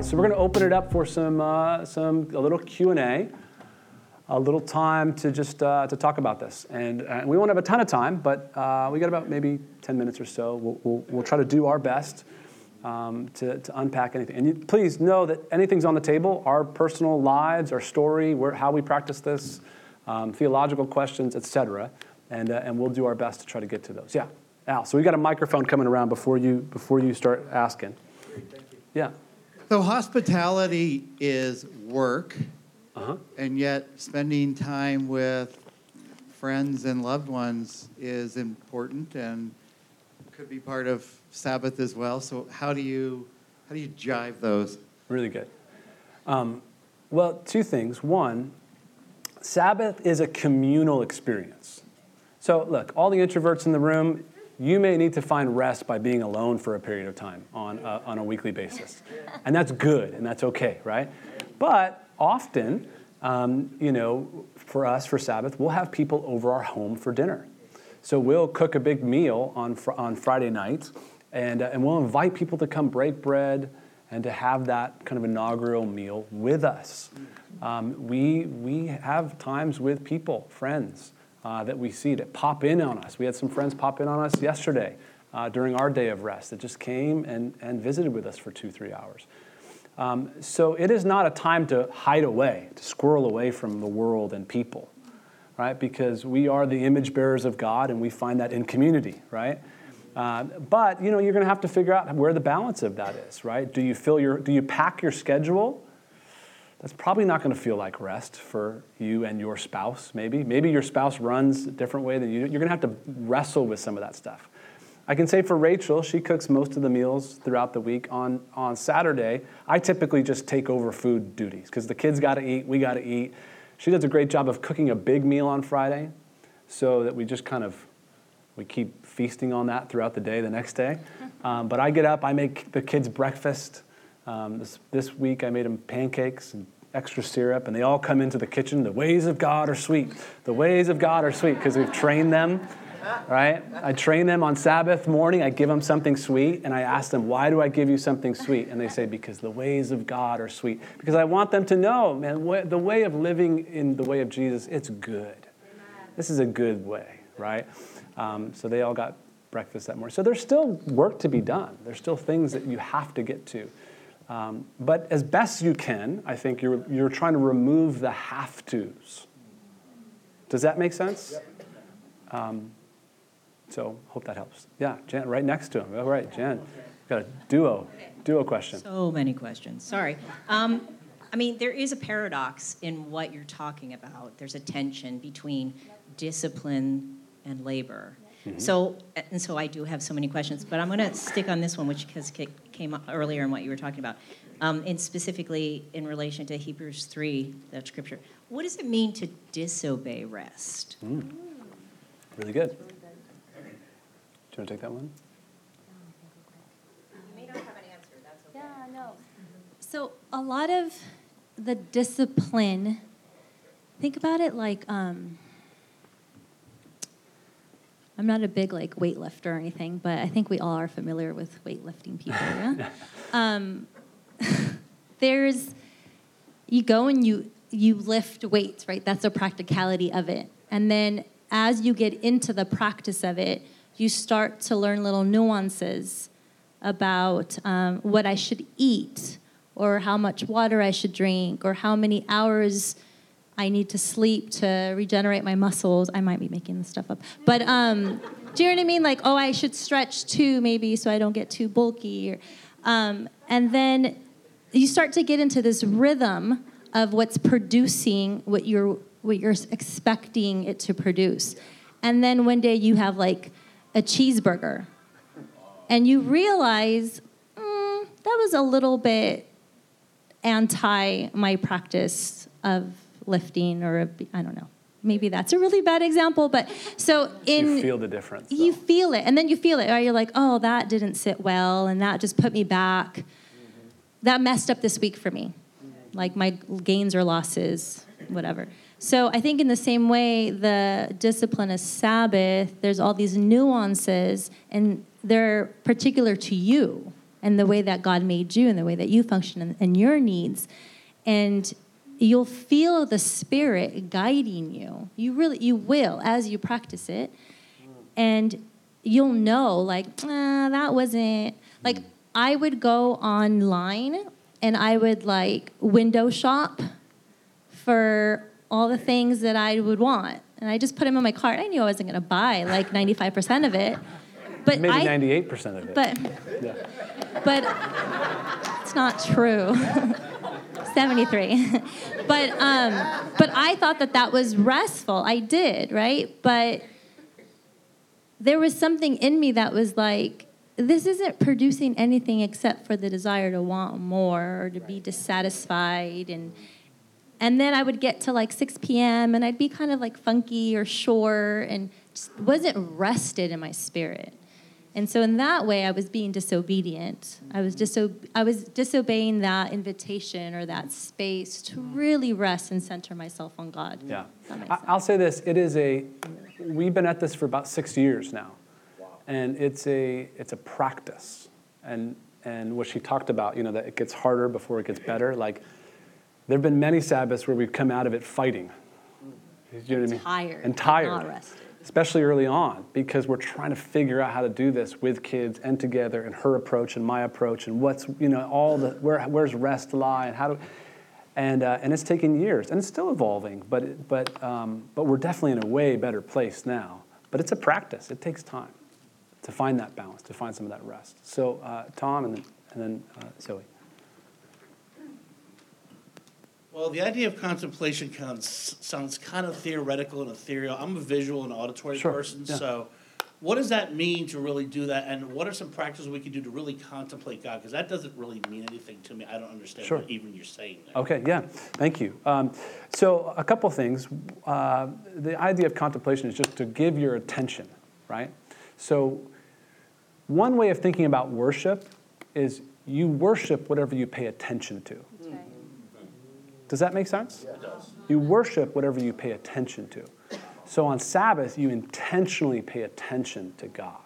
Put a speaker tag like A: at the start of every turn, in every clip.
A: right, so we're going to open it up for some, uh, some a little Q and A, a little time to just uh, to talk about this. And uh, we won't have a ton of time, but uh, we got about maybe 10 minutes or so. We'll, we'll, we'll try to do our best um, to, to unpack anything. And you, please know that anything's on the table. Our personal lives, our story, where, how we practice this, um, theological questions, etc. And uh, and we'll do our best to try to get to those. Yeah, Al. So we got a microphone coming around before you before you start asking. Yeah.
B: So hospitality is work,
A: Uh-huh.
B: and yet spending time with friends and loved ones is important and could be part of Sabbath as well. So how do you how do you jive those?
A: Really good. Um, well, two things. One, Sabbath is a communal experience. So, look, all the introverts in the room, you may need to find rest by being alone for a period of time on a, on a weekly basis. And that's good and that's okay, right? But often, um, you know, for us, for Sabbath, we'll have people over our home for dinner. So we'll cook a big meal on, fr- on Friday night and, uh, and we'll invite people to come break bread and to have that kind of inaugural meal with us. Um, we, we have times with people, friends, uh, that we see that pop in on us. We had some friends pop in on us yesterday uh, during our day of rest that just came and, and visited with us for two, three hours. Um, so it is not a time to hide away, to squirrel away from the world and people, right? Because we are the image bearers of God and we find that in community, right? Uh, but you know you're going to have to figure out where the balance of that is, right? Do you fill your, do you pack your schedule? That's probably not going to feel like rest for you and your spouse. Maybe, maybe your spouse runs a different way than you. do. You're going to have to wrestle with some of that stuff. I can say for Rachel, she cooks most of the meals throughout the week. On, on Saturday, I typically just take over food duties because the kids got to eat, we got to eat. She does a great job of cooking a big meal on Friday so that we just kind of we keep feasting on that throughout the day the next day. Um, but I get up, I make the kids breakfast. Um, this, this week I made them pancakes and extra syrup, and they all come into the kitchen. The ways of God are sweet. The ways of God are sweet because we've trained them, right? I train them on Sabbath morning. I give them something sweet, and I ask them, Why do I give you something sweet? And they say, Because the ways of God are sweet. Because I want them to know, man, wh- the way of living in the way of Jesus, it's good. This is a good way, right? Um, so they all got breakfast that morning. So there's still work to be done. There's still things that you have to get to. Um, but as best you can, I think you're, you're trying to remove the have tos. Does that make sense? Um, so hope that helps. Yeah, Jen, right next to him. All right, Jen. Got a duo, duo question.
C: So many questions. Sorry. Um, I mean, there is a paradox in what you're talking about. There's a tension between discipline and labor. So, and so I do have so many questions, but I'm going to stick on this one, which has ca- came up earlier in what you were talking about, um, and specifically in relation to Hebrews 3, that scripture. What does it mean to disobey rest?
A: Really good. Do you want to take that one?
C: You may not have an answer. That's okay.
D: Yeah, no. So a lot of the discipline, think about it like um, I'm not a big like weightlifter or anything, but I think we all are familiar with weightlifting people. Yeah. um, there's you go and you you lift weights, right? That's the practicality of it. And then as you get into the practice of it, you start to learn little nuances about um, what I should eat, or how much water I should drink, or how many hours I need to sleep to regenerate my muscles. I might be making this stuff up, but um, do you know what I mean? Like, oh, I should stretch too, maybe, so I don't get too bulky. Or, um, and then you start to get into this rhythm of what's producing what you're what you're expecting it to produce. And then one day you have like a cheeseburger, and you realize mm, that was a little bit anti my practice of lifting, or I don't know. Maybe that's a really bad example, but so in
A: you feel the difference.
D: you feel it and then you feel it right you're like oh that didn't sit well and that just put me back mm-hmm. that messed up this week for me like my gains or losses whatever so i think in the same way the discipline of sabbath there's all these nuances and they're particular to you and the way that God made you and the way that you function and, and your needs. And you'll feel the spirit guiding you. You really you will as you practice it. And you'll know like, ah, that wasn't like I would go online and I would like window shop for all the things that I would want. And I just put them in my cart. I knew I wasn't going to buy like 95% of it. But
A: Maybe
D: I,
A: 98% of it.
D: but
A: yeah.
D: but it's not true. 73. but um but I thought that that was restful. I did, right? But there was something in me that was like this isn't producing anything except for the desire to want more or to be dissatisfied and and then I would get to like 6 p.m. and I'd be kind of like funky or sore and just wasn't rested in my spirit. And so in that way, I was being disobedient. I was, diso- I was disobeying that invitation or that space to mm-hmm. really rest and center myself on God.
A: Yeah. I- I'll say this, it is a, we've been at this for about six years now. And it's a, it's a practice. And, and what she talked about, you know, that it gets harder before it gets better. Like, there have been many Sabbaths where we've come out of it fighting. You know what I mean?
D: Tired,
A: And
D: but
A: tired. Especially early on, because we're trying to figure out how to do this with kids and together, and her approach and my approach, and what's, you know, all the, where, where's rest lie, and how do, and, uh, and it's taken years, and it's still evolving, but, but, um, but we're definitely in a way better place now. But it's a practice, it takes time to find that balance, to find some of that rest. So, uh, Tom, and then, and then uh, Zoe.
E: Well, the idea of contemplation counts, sounds kind of theoretical and ethereal. I'm a visual and auditory
A: Sure,
E: person,
A: yeah.
E: so what does that mean to really do that? And what are some practices we can do to really contemplate God? Because that doesn't really mean anything to me. I don't understand
A: Sure.
E: what even you're saying there.
A: Okay, yeah, thank you. Um, so, a couple things. Uh, the idea of contemplation is just to give your attention, right? So, one way of thinking about worship is you worship whatever you pay attention to. Does that make sense?
E: It does.
A: You worship whatever you pay attention to. So on Sabbath, you intentionally pay attention to God.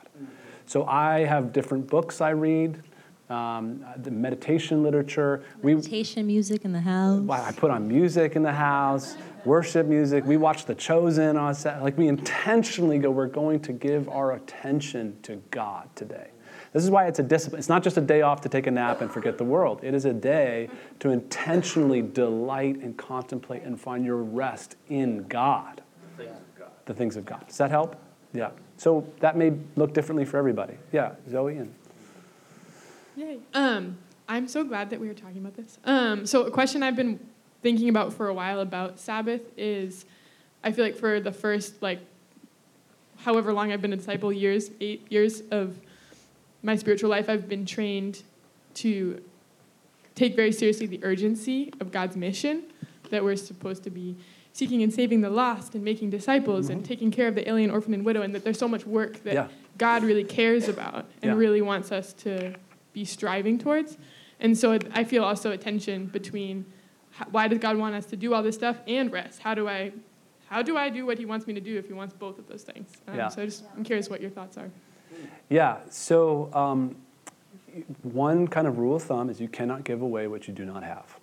A: So I have different books I read, um, the meditation literature. We,
D: Meditation music in the house.
A: I put on music in the house, worship music. We watch The Chosen on Sat. Like we intentionally go. We're going to give our attention to God today. This is why it's a discipline. It's not just a day off to take a nap and forget the world. It is a day to intentionally delight and contemplate and find your rest in God, the things of God. Does that help? Yeah. So that may look differently for everybody. Yeah, Zoe and.
F: Yay. Um, I'm so glad that we were talking about this. Um, so a question I've been thinking about for a while about Sabbath is, I feel like for the first like, however long I've been a disciple, years, eight years of my spiritual life, I've been trained to take very seriously the urgency of God's mission that we're supposed to be seeking and saving the lost and making disciples and mm-hmm. taking care of the alien, orphan, and widow, and that there's so much work that
A: Yeah.
F: God really cares about and
A: Yeah.
F: really wants us to be striving towards. And so I feel also a tension between why does God want us to do all this stuff and rest? How do I, how do I do what He wants me to do if He wants both of those things? Um,
A: Yeah.
F: So just, I'm curious what your thoughts are.
A: Yeah, so um, one kind of rule of thumb is you cannot give away what you do not have.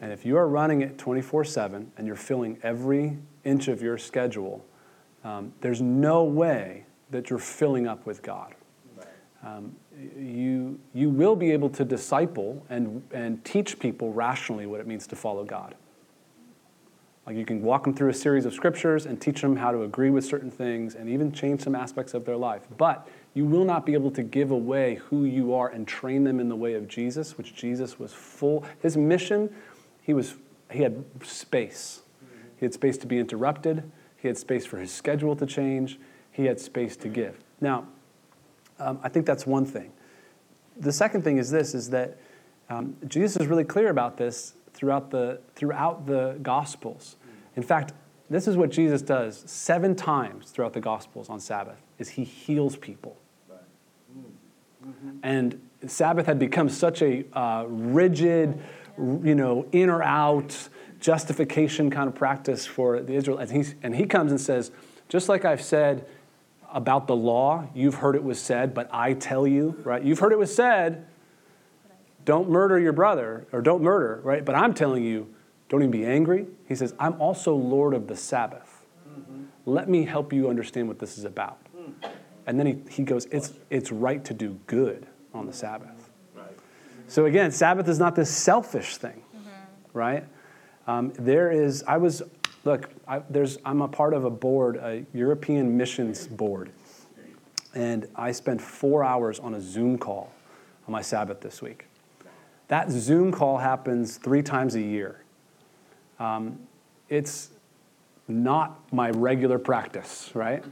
A: And if you are running it 24 7 and you're filling every inch of your schedule, um, there's no way that you're filling up with God. Um, you, you will be able to disciple and, and teach people rationally what it means to follow God. Like you can walk them through a series of scriptures and teach them how to agree with certain things and even change some aspects of their life. But you will not be able to give away who you are and train them in the way of Jesus, which Jesus was full. His mission, he was he had space. He had space to be interrupted. He had space for his schedule to change. He had space to give. Now, um, I think that's one thing. The second thing is this: is that um, Jesus is really clear about this throughout the throughout the Gospels. In fact, this is what Jesus does seven times throughout the Gospels on Sabbath: is he heals people. And Sabbath had become such a uh, rigid, you know, in or out justification kind of practice for the Israelites. And, he's, and he comes and says, just like I've said, about the law, you've heard it was said, but I tell you, right? You've heard it was said, don't murder your brother or don't murder, right? But I'm telling you, don't even be angry. He says, I'm also Lord of the Sabbath. Let me help you understand what this is about. And then he, he goes, it's, it's right to do good on the Sabbath. So again, Sabbath is not this selfish thing, right? Um, there is, I was, look, I, there's, I'm a part of a board, a European missions board. And I spent four hours on a Zoom call on my Sabbath this week. That Zoom call happens three times a year. Um, it's not my regular practice, right?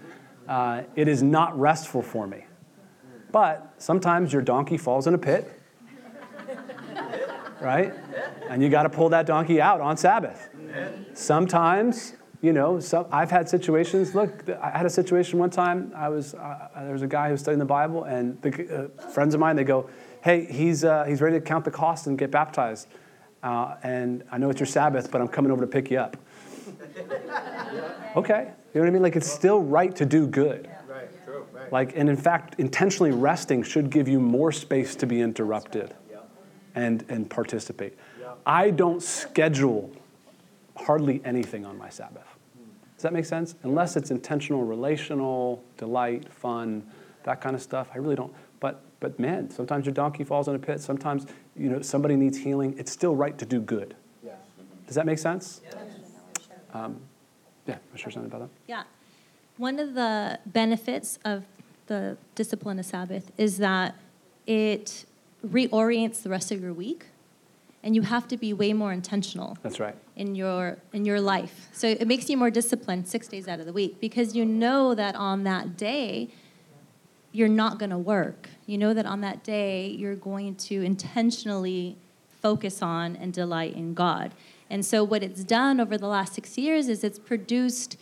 A: Uh, it is not restful for me. But sometimes your donkey falls in a pit, right? And you got to pull that donkey out on Sabbath. Sometimes, you know, some, I've had situations. Look, I had a situation one time. I was uh, there was a guy who was studying the Bible, and the, uh, friends of mine they go, "Hey, he's uh, he's ready to count the cost and get baptized." Uh, and I know it's your Sabbath, but I'm coming over to pick you up. okay, you know what I mean? Like it's still right to do good.
G: Right, true, right.
A: Like, and in fact, intentionally resting should give you more space to be interrupted and, and participate. I don't schedule hardly anything on my Sabbath. Does that make sense? Unless it's intentional, relational, delight, fun, that kind of stuff. I really don't. But, but man, sometimes your donkey falls in a pit. Sometimes you know somebody needs healing. It's still right to do good.
G: Yes.
A: Does that make sense? Um, yeah, I'm sure something about that.
D: Yeah. One of the benefits of the discipline of Sabbath is that it reorients the rest of your week, and you have to be way more intentional
A: That's right.
D: In your in your life. So it makes you more disciplined 6 days out of the week because you know that on that day you're not going to work. You know that on that day you're going to intentionally focus on and delight in God. And so what it's done over the last 6 years is it's produced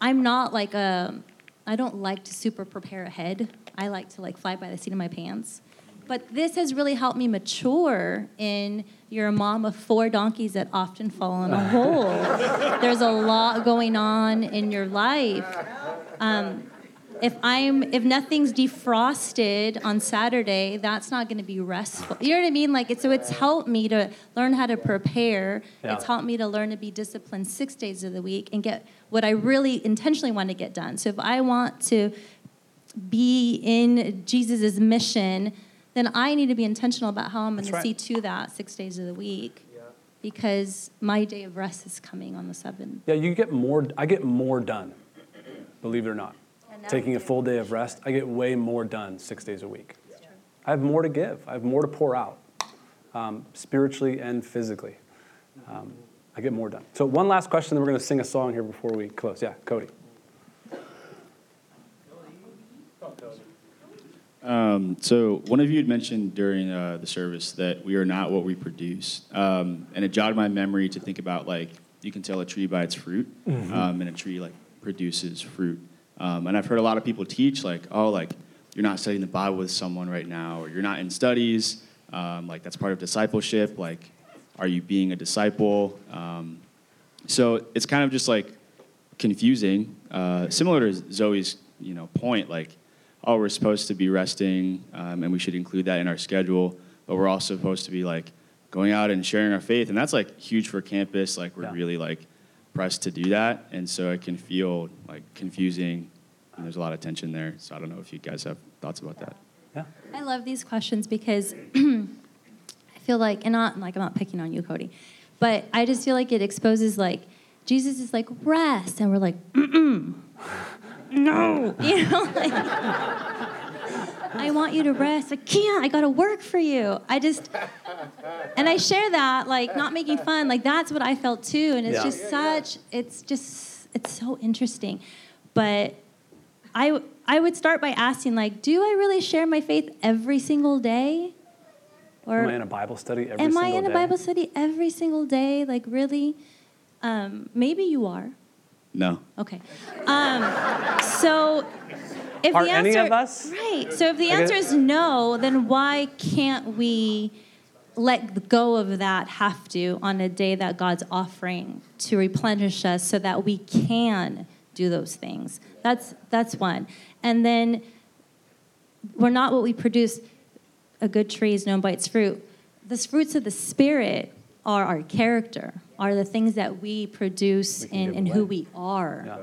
D: I'm not like a I don't like to super prepare ahead. I like to like fly by the seat of my pants. But this has really helped me mature in you're a mom of four donkeys that often fall in a hole. There's a lot going on in your life. Um, if I'm if nothing's defrosted on Saturday, that's not going to be restful. You know what I mean? Like it's, so it's helped me to learn how to prepare.
A: Yeah.
D: It's helped me to learn to be disciplined 6 days of the week and get what I really intentionally want to get done. So if I want to be in Jesus' mission, then I need to be intentional about how I'm going
A: That's
D: to
A: right.
D: see to that 6 days of the week. Because my day of rest is coming on the 7th.
A: Yeah, you get more. I get more done, believe it or not. Taking a full day of rest, I get way more done six days a week. I have more to give. I have more to pour out, um, spiritually and physically. Um, I get more done. So one last question, then we're going to sing a song here before we close. Yeah, Cody.
H: Um, so one of you had mentioned during uh, the service that we are not what we produce, um, and it jogged my memory to think about like you can tell a tree by its fruit, um, and a tree like produces fruit. Um, and I've heard a lot of people teach like, oh, like you're not studying the Bible with someone right now, or you're not in studies. Um, like that's part of discipleship. Like, are you being a disciple? Um, so it's kind of just like confusing, uh, similar to Zoe's you know point. Like, oh, we're supposed to be resting, um, and we should include that in our schedule. But we're also supposed to be like going out and sharing our faith, and that's like huge for campus. Like, we're
A: Yeah.
H: really like pressed to do that, and so it can feel like confusing. And there's a lot of tension there. So I don't know if you guys have thoughts about that.
A: Yeah.
D: I love these questions because I feel like, and not like I'm not picking on you, Cody, but I just feel like it exposes like Jesus is like rest, and we're like, Mm-mm. No, you know, like I want you to rest. I can't. I got to work for you. I just, and I share that like not making fun. Like that's what I felt too, and it's
A: Yeah.
D: just such. It's just it's so interesting, but I I would start by asking like, do I really share my faith every single day? Or
A: Am I in a Bible study every
D: am
A: single
D: I in a
A: day?
D: Bible study every single day? Like really? Um, maybe you are.
H: No.
D: Okay. Um, so if
A: Are
D: the
A: any
D: answer,
A: of us?
D: right? So if the answer is no, then why can't we let go of that have to on a day that God's offering to replenish us, so that we can do those things. That's that's one. And then we're not what we produce. A good tree is known by its fruit. The fruits of the spirit are our character, are the things that we produce
A: We
D: in, in who we are.
A: Yeah.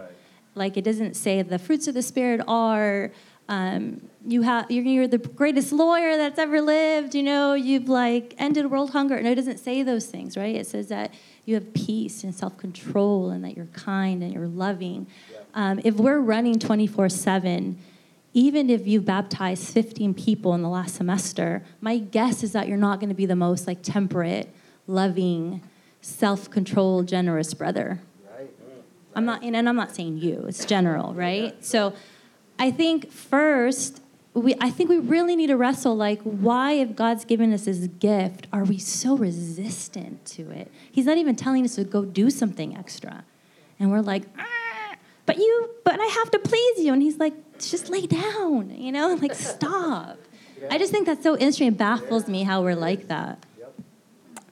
D: Like it doesn't say the fruits of the spirit are um, you have you're, you're the greatest lawyer that's ever lived. You know you've like ended world hunger. No, it doesn't say those things, right? It says that you have peace and self control and that you're kind and you're loving. Um, if we're running 24 seven. Even if you've baptized 15 people in the last semester, my guess is that you're not going to be the most like temperate, loving, self-controlled, generous brother. I'm not, and I'm not saying you, it's general, right? So I think first, we, I think we really need to wrestle like, why, if God's given us this gift, are we so resistant to it? He's not even telling us to go do something extra. And we're like, "Ah, but you, but I have to please you. And he's like, just lay down, you know, like stop. I just think that's so interesting. It baffles me how we're like that.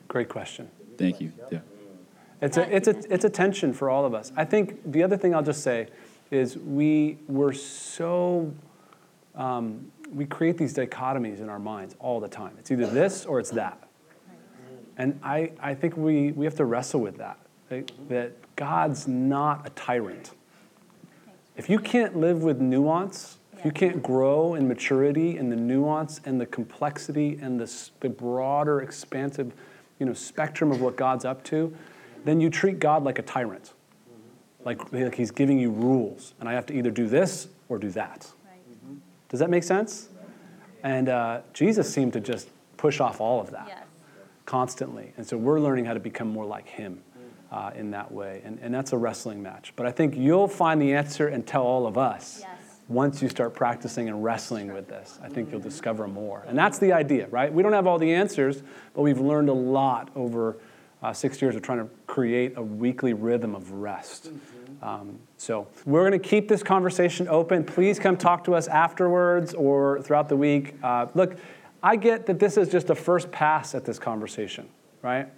A: Great question.
H: Thank you. Yeah.
A: It's a, it's, a, it's a tension for all of us. I think the other thing I'll just say is we were so, um, we create these dichotomies in our minds all the time. It's either this or it's that. And I, I think we, we have to wrestle with that, that, that God's not a tyrant. If you can't live with nuance, if you can't grow in maturity and the nuance and the complexity and the, the broader, expansive you know, spectrum of what God's up to, then you treat God like a tyrant. Like, like he's giving you rules, and I have to either do this or do that. Does that make sense? And uh, Jesus seemed to just push off all of that constantly. And so we're learning how to become more like him uh, in that way. And, and that's a wrestling match. But I think you'll find the answer and tell all of us
D: Yes.
A: Once you start practicing and wrestling with this. I think you'll discover more. And that's the idea, right? We don't have all the answers, but we've learned a lot over uh, six years of trying to create a weekly rhythm of rest. Um, so we're going to keep this conversation open. Please come talk to us afterwards or throughout the week. Uh, look, I get that this is just a first pass at this conversation, right?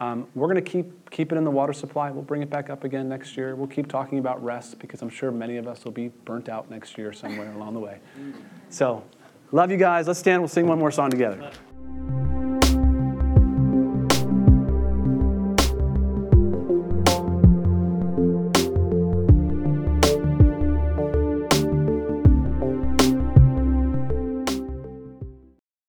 A: Um, we're going to keep keep it in the water supply. We'll bring it back up again next year. We'll keep talking about rest because I'm sure many of us will be burnt out next year somewhere along the way. So, love you guys. Let's stand. We'll sing one more song together.